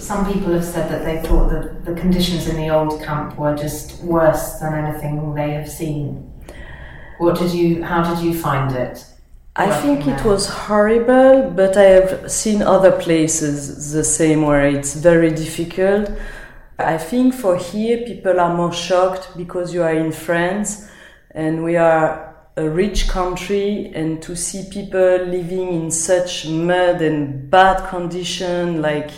some people have said that they thought that the conditions in the old camp were just worse than anything they have seen. What did you? How did you find it? I think it was horrible, but I have seen other places the same where it's very difficult. I think for here people are more shocked because you are in France and we are a rich country and to see people living in such mud and bad condition like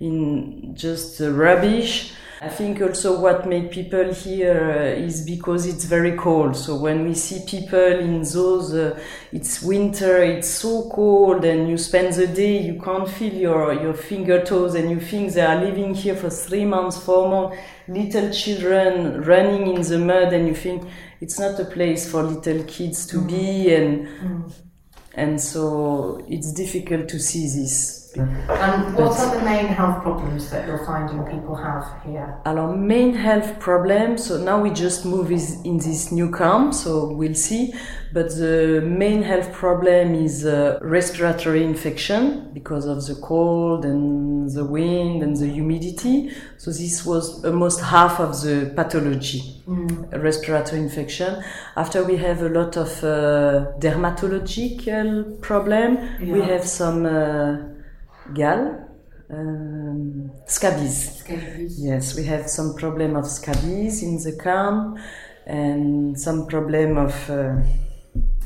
in just rubbish I think also what make people here uh, because it's very cold. So when we see people in those, uh, it's winter, it's so cold, and you spend the day, you can't feel your your finger toes, and you think they are living here for three months, four months. Little children running in the mud, and you think it's not a place for little kids to be, and and so it's difficult to see this. And what are the main health problems that you're finding people have here? Our main health problem, so now we just move is in this new camp, so we'll see. But the main health problem is uh, respiratory infection because of the cold and the wind and the humidity. So this was almost half of the pathology, respiratory infection. After we have a lot of uh, dermatological problem, we have some uh, gal, um, scabies. Scabies. Yes, we have some problem of scabies in the camp and some problem of uh,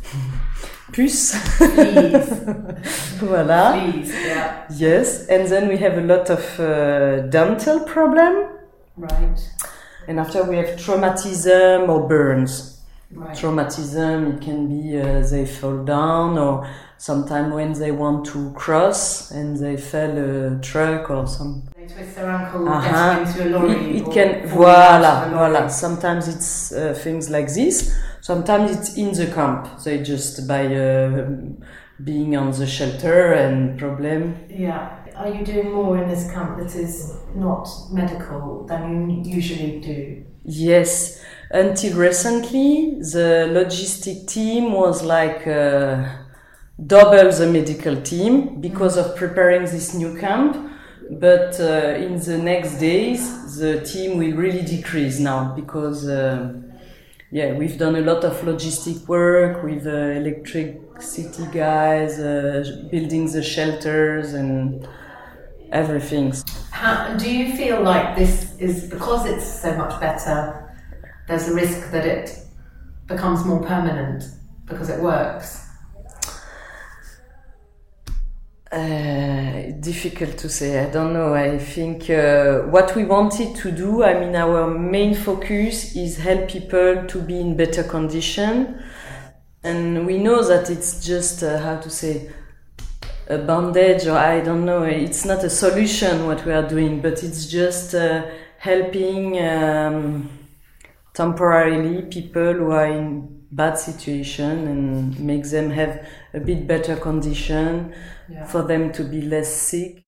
puce. Voilà. Fleas, yeah. Yes, and then we have a lot of uh, dental problem. Right. And after we have traumatism or burns. Right. Traumatism, it can be uh, they fall down or sometimes when they want to cross and they fell a truck or some They twist their ankle Uh-huh. into a lorry. It, it can, voila, of a lorry. voila. Sometimes it's uh, things like this. Sometimes it's in the camp. They just by uh, being on the shelter and problem. Yeah. Are you doing more in this camp that is not medical than you usually do? Yes. Until recently, the logistic team was like uh, double the medical team because of preparing this new camp. But uh, in the next days, the team will really decrease now because, uh, yeah, we've done a lot of logistic work with uh, electricity guys, uh, building the shelters and everything. How, do you feel like this is because it's so much better? There's a risk that it becomes more permanent because it works. Uh, difficult to say. I don't know. I think uh, what we wanted to do. I mean, our main focus is help people to be in better condition, and we know that it's just uh, how to say a bandage or I don't know. It's not a solution what we are doing, but it's just uh, helping um, temporarily people who are in bad situation and make them have a bit better condition Yeah. for them to be less sick.